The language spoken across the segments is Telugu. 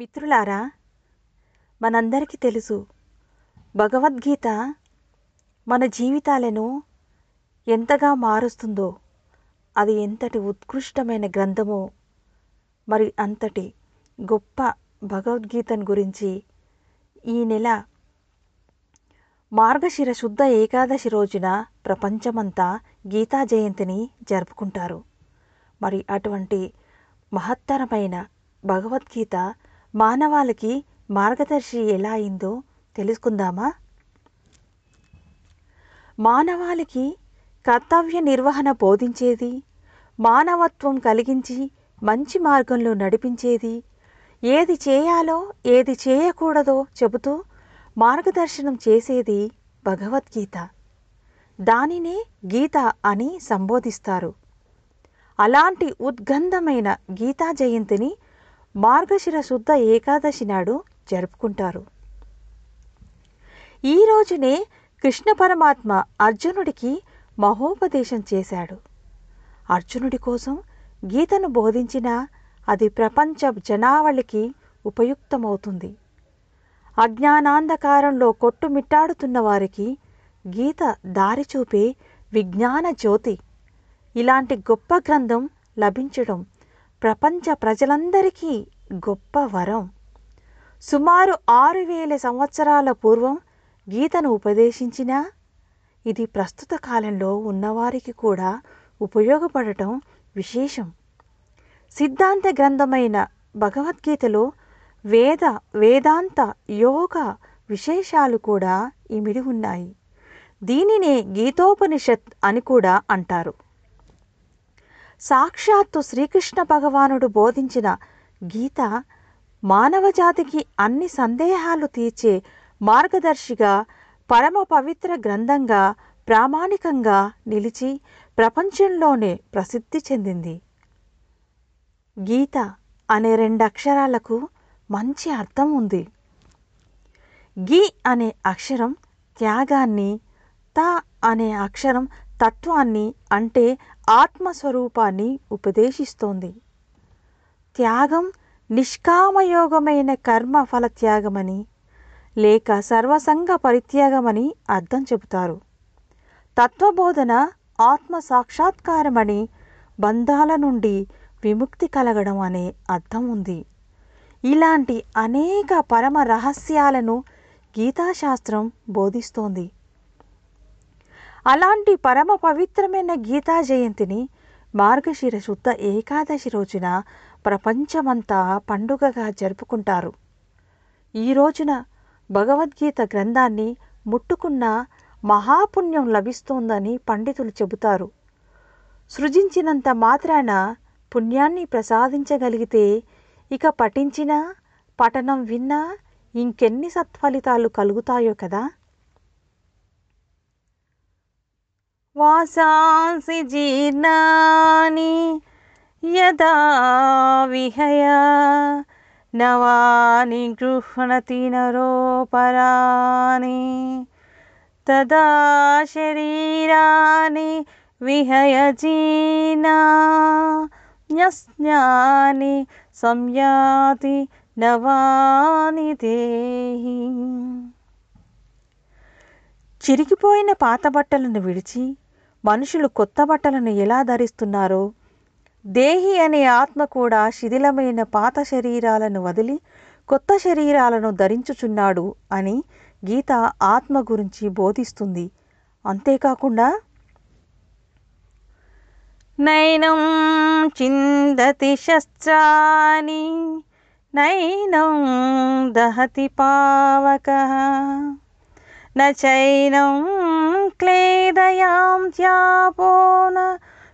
మిత్రులారా మనందరికీ తెలుసు భగవద్గీత మన జీవితాలను ఎంతగా మారుస్తుందో అది ఎంతటి ఉత్కృష్టమైన గ్రంథమో మరి అంతటి గొప్ప భగవద్గీతను గురించి ఈ నెల మార్గశిర శుద్ధ ఏకాదశి రోజున ప్రపంచమంతా గీతా జయంతిని జరుపుకుంటారు. మరి అటువంటి మహత్తరమైన భగవద్గీత మానవాళికి మార్గదర్శి ఎలా అయిందో తెలుసుకుందామా? మానవాళికి కర్తవ్య నిర్వహణ బోధించేది మానవత్వం కలిగించి మంచి మార్గంలో నడిపించేది ఏది చేయాలో ఏది చేయకూడదో చెబుతూ మార్గదర్శనం చేసేది భగవద్గీత. దానినే గీత అని సంబోధిస్తారు. అలాంటి ఉద్గంధమైన గీతా జయంతిని మార్గశిర శుద్ధ ఏకాదశి నాడు జరుపుకుంటారు. ఈ రోజునే కృష్ణ పరమాత్మ అర్జునుడికి మహోపదేశం చేశాడు. అర్జునుడి కోసం గీతను బోధించినా అది ప్రపంచ జనావళికి ఉపయుక్తమవుతుంది. అజ్ఞానాంధకారంలో కొట్టుమిట్టాడుతున్న వారికి గీత దారి చూపే విజ్ఞాన జ్యోతి ఇలాంటి గొప్ప గ్రంథం లభించడం ప్రపంచ ప్రజలందరికీ గొప్ప వరం. సుమారు ఆరు వేల సంవత్సరాల పూర్వం గీతను ఉపదేశించినా ఇది ప్రస్తుత కాలంలో ఉన్నవారికి కూడా ఉపయోగపడటం విశేషం. సిద్ధాంత గ్రంథమైన భగవద్గీతలో వేద వేదాంత యోగ విశేషాలు కూడా ఇమిడి ఉన్నాయి. దీనినే గీతోపనిషత్ అని కూడా అంటారు. సాక్షాత్తు శ్రీకృష్ణ భగవానుడు బోధించిన గీత మానవజాతికి అన్ని సందేహాలు తీర్చే మార్గదర్శిగా పరమ పవిత్ర గ్రంథంగా ప్రామాణికంగా నిలిచి ప్రపంచంలోనే ప్రసిద్ధి చెందింది. గీత అనే రెండు అక్షరాలకు మంచి అర్థం ఉంది. గీ అనే అక్షరం త్యాగాన్ని త అనే అక్షరం తత్వాన్ని అంటే ఆత్మస్వరూపాన్ని ఉపదేశిస్తోంది. త్యాగం నిష్కామయోగమైన కర్మ ఫల త్యాగమని లేక సర్వసంగ పరిత్యాగమని అర్థం చెబుతారు. తత్వబోధన ఆత్మ సాక్షాత్కారమని బంధాల నుండి విముక్తి కలగడం అనే అర్థం ఉంది. ఇలాంటి అనేక పరమ రహస్యాలను గీతాశాస్త్రం బోధిస్తోంది. అలాంటి పరమ పవిత్రమైన గీతా జయంతిని మార్గశిర శుద్ధ ఏకాదశి రోజున ప్రపంచమంతా పండుగగా జరుపుకుంటారు. ఈ రోజున భగవద్గీత గ్రంథాన్ని ముట్టుకున్న మహాపుణ్యం లభిస్తోందని పండితులు చెబుతారు. సృజించినంత మాత్రాన పుణ్యాన్ని ప్రసాదించగలిగితే ఇక పఠించినా పఠనం విన్నా ఇంకెన్ని సత్ఫలితాలు కలుగుతాయో కదా? వాసాంసి జీర్ణాని యదా విహయ. నవాని గృహణతి నరోపరాని తదా శరీరాని విహయ జీనా. న్యస్నాని సంయాతి నవాని దేహి. చిరిగిపోయిన పాత బట్టలను విడిచి మనుషులు కొత్త బట్టలను ఎలా ధరిస్తున్నారో? దేహి అనే ఆత్మ కూడా శిథిలమైన పాత శరీరాలను వదిలి కొత్త శరీరాలను ధరించుచున్నాడు అని గీత ఆత్మ గురించి బోధిస్తుంది. అంతేకాకుండా నైనం చిందతి శస్త్రాని నైనం దహతి పావక నైనం క్లేదయాం త్యాపో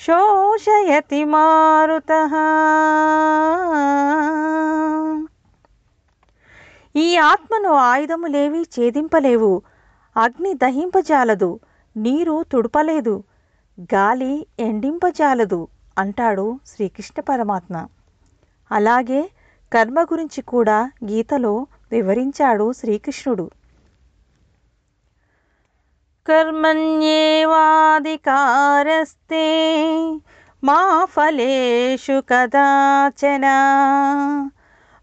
శోషయతి మారుత ఈ ఆత్మను ఆయుధములేవి ఛేదింపలేవు అగ్ని దహింపజాలదు నీరు తుడపలేదు గాలి ఎండింపజాలదు అంటాడు శ్రీకృష్ణ పరమాత్మ. అలాగే కర్మ గురించి కూడా గీతలో వివరించాడు శ్రీకృష్ణుడు. కర్మణ్యేవాధికారస్తే మా ఫలేషు కదాచన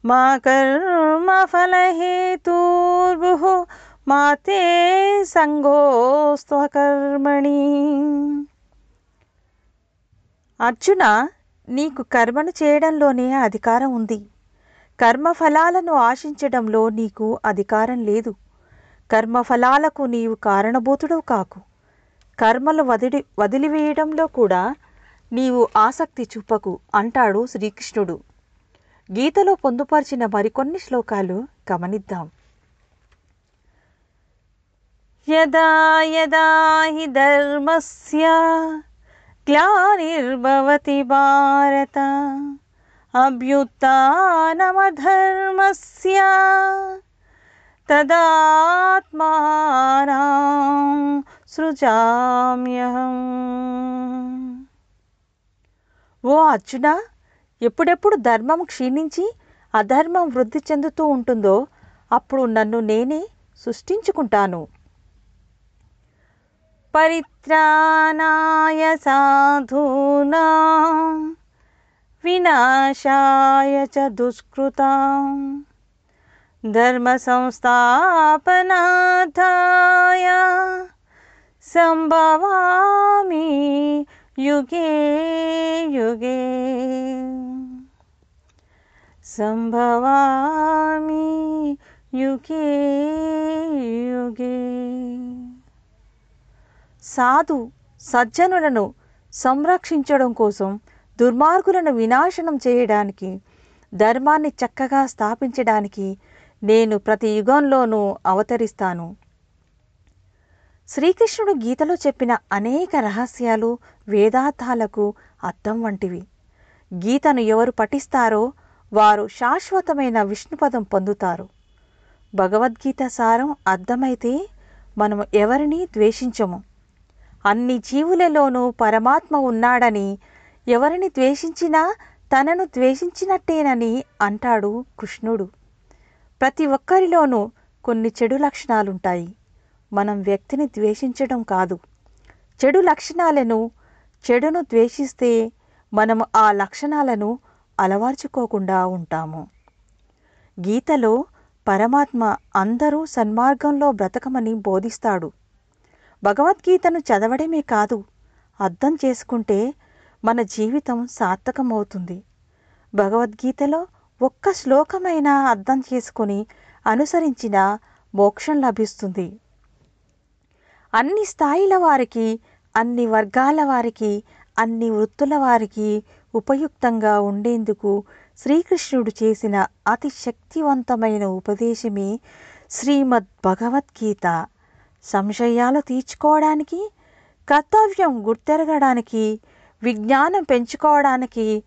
మా కర్మఫలహేతుర్భుః మా తే సంగోస్త్వకర్మణి అర్జున నీకు కర్మను చేయడంలోనే అధికారం ఉంది. కర్మఫలాలను ఆశించడంలో నీకు అధికారం లేదు. కర్మఫలాలకు నీవు కారణభూతుడు కాకు. కర్మలు వదిలి వదిలివేయడంలో కూడా నీవు ఆసక్తి చూపకు అంటాడు శ్రీకృష్ణుడు. గీతలో పొందుపరిచిన మరికొన్ని శ్లోకాలు గమనిద్దాం. యదా యదా హి ధర్మస్య గ్లానిర్భవతి భారత అభ్యుత్నమధర్మస్య తదాత్మానం సృజామ్యహం. ఓ అర్జున ఎప్పుడెప్పుడు ధర్మం క్షీణించి అధర్మం వృద్ధి చెందుతూ ఉంటుందో అప్పుడు నన్ను నేనే సృష్టించుకుంటాను. పరిత్రాణాయ సాధూనా వినాశాయ చ దుష్కృతాం. ధర్మ సంస్థాపనాథాయ సంభవామి యుగే యుగే సంభవామి యుగే యుగే సాధు సజ్జనులను సంరక్షించడం కోసం దుర్మార్గులను వినాశనం చేయడానికి ధర్మాన్ని చక్కగా స్థాపించడానికి నేను ప్రతి యుగంలోనూ అవతరిస్తాను. శ్రీకృష్ణుడు గీతలో చెప్పిన అనేక రహస్యాలు వేదార్థాలకు అర్థం వంటివి. గీతను ఎవరు పఠిస్తారో వారు శాశ్వతమైన విష్ణుపదం పొందుతారు. భగవద్గీత సారం అర్థమైతే మనం ఎవరిని ద్వేషించము. అన్ని జీవులలోనూ పరమాత్మ ఉన్నాడని ఎవరిని ద్వేషించినా తనను ద్వేషించినట్టేనని అంటాడు కృష్ణుడు. ప్రతి ఒక్కరిలోనూ కొన్ని చెడు లక్షణాలుంటాయి. మనం వ్యక్తిని ద్వేషించడం కాదు. చెడు లక్షణాలను చెడును ద్వేషిస్తే మనం ఆ లక్షణాలను అలవర్చుకోకుండా ఉంటాము. గీతలో పరమాత్మ అందరూ సన్మార్గంలో బ్రతకమని బోధిస్తాడు. భగవద్గీతను చదవడమే కాదు అర్థం చేసుకుంటే మన జీవితం సార్థకమవుతుంది. భగవద్గీతలో ఒక్క శ్లోకమైనా అర్థం చేసుకొని అనుసరించిన మోక్షం లభిస్తుంది. అన్ని స్థాయిల వారికి అన్ని వర్గాల వారికి అన్ని వృత్తుల వారికి ఉపయుక్తంగా ఉండేందుకు శ్రీకృష్ణుడు చేసిన అతి శక్తివంతమైన ఉపదేశమే శ్రీమద్ భగవద్గీత సంశయాలు తీర్చుకోవడానికి కర్తవ్యం గుర్తెరగడానికి విజ్ఞానం పెంచుకోవడానికి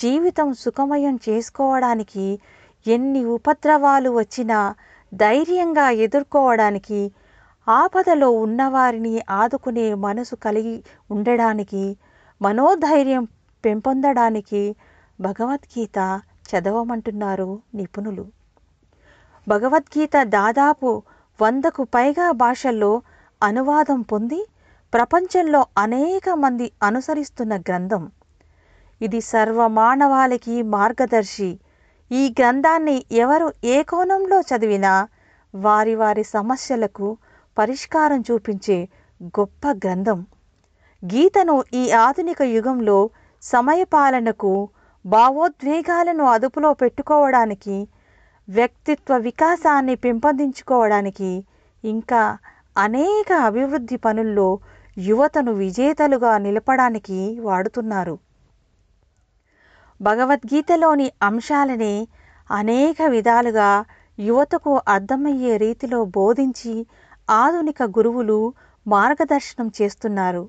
జీవితం సుఖమయం చేసుకోవడానికి ఎన్ని ఉపద్రవాలు వచ్చినా ధైర్యంగా ఎదుర్కోవడానికి ఆపదలో ఉన్నవారిని ఆదుకునే మనసు కలిగి ఉండడానికి మనోధైర్యం పెంపొందడానికి భగవద్గీత చదవమంటున్నారు నిపుణులు. భగవద్గీత దాదాపు వందకు పైగా భాషల్లో అనువాదం పొంది ప్రపంచంలో అనేక మంది అనుసరిస్తున్న గ్రంథం. ఇది సర్వమానవాళికి మార్గదర్శి. ఈ గ్రంథాన్ని ఎవరు ఏ కోణంలో చదివినా వారి వారి సమస్యలకు పరిష్కారం చూపించే గొప్ప గ్రంథం. గీతను ఈ ఆధునిక యుగంలో సమయపాలనకు భావోద్వేగాలను అదుపులో పెట్టుకోవడానికి వ్యక్తిత్వ వికాసాన్ని పెంపొందించుకోవడానికి ఇంకా అనేక అభివృద్ధి పనుల్లో యువతను విజేతలుగా నిలపడానికి వాడుతున్నారు. భగవద్గీతలోని అంశాలనే అనేక విధాలుగా యువతకు అర్థమయ్యే రీతిలో బోధించి ఆధునిక గురువులు మార్గదర్శనం చేస్తున్నారు.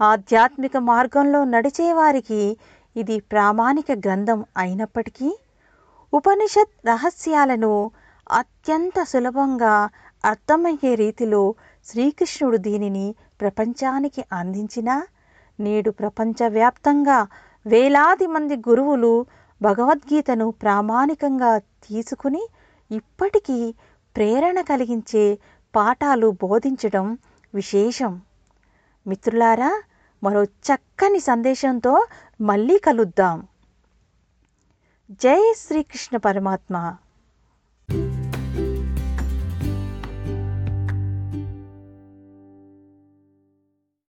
ఆధ్యాత్మిక మార్గంలో నడిచేవారికి ఇది ప్రామాణిక గ్రంథం అయినప్పటికీ ఉపనిషత్ రహస్యాలను అత్యంత సులభంగా అర్థమయ్యే రీతిలో శ్రీకృష్ణుడు దీనిని ప్రపంచానికి అందించినా నేడు ప్రపంచవ్యాప్తంగా వేలాది మంది గురువులు భగవద్గీతను ప్రామాణికంగా తీసుకుని ఇప్పటికీ ప్రేరణ కలిగించే పాఠాలు బోధించడం విశేషం. మిత్రులారా మరో చక్కని సందేశంతో మళ్ళీ కలుద్దాం. జై శ్రీకృష్ణ పరమాత్మ.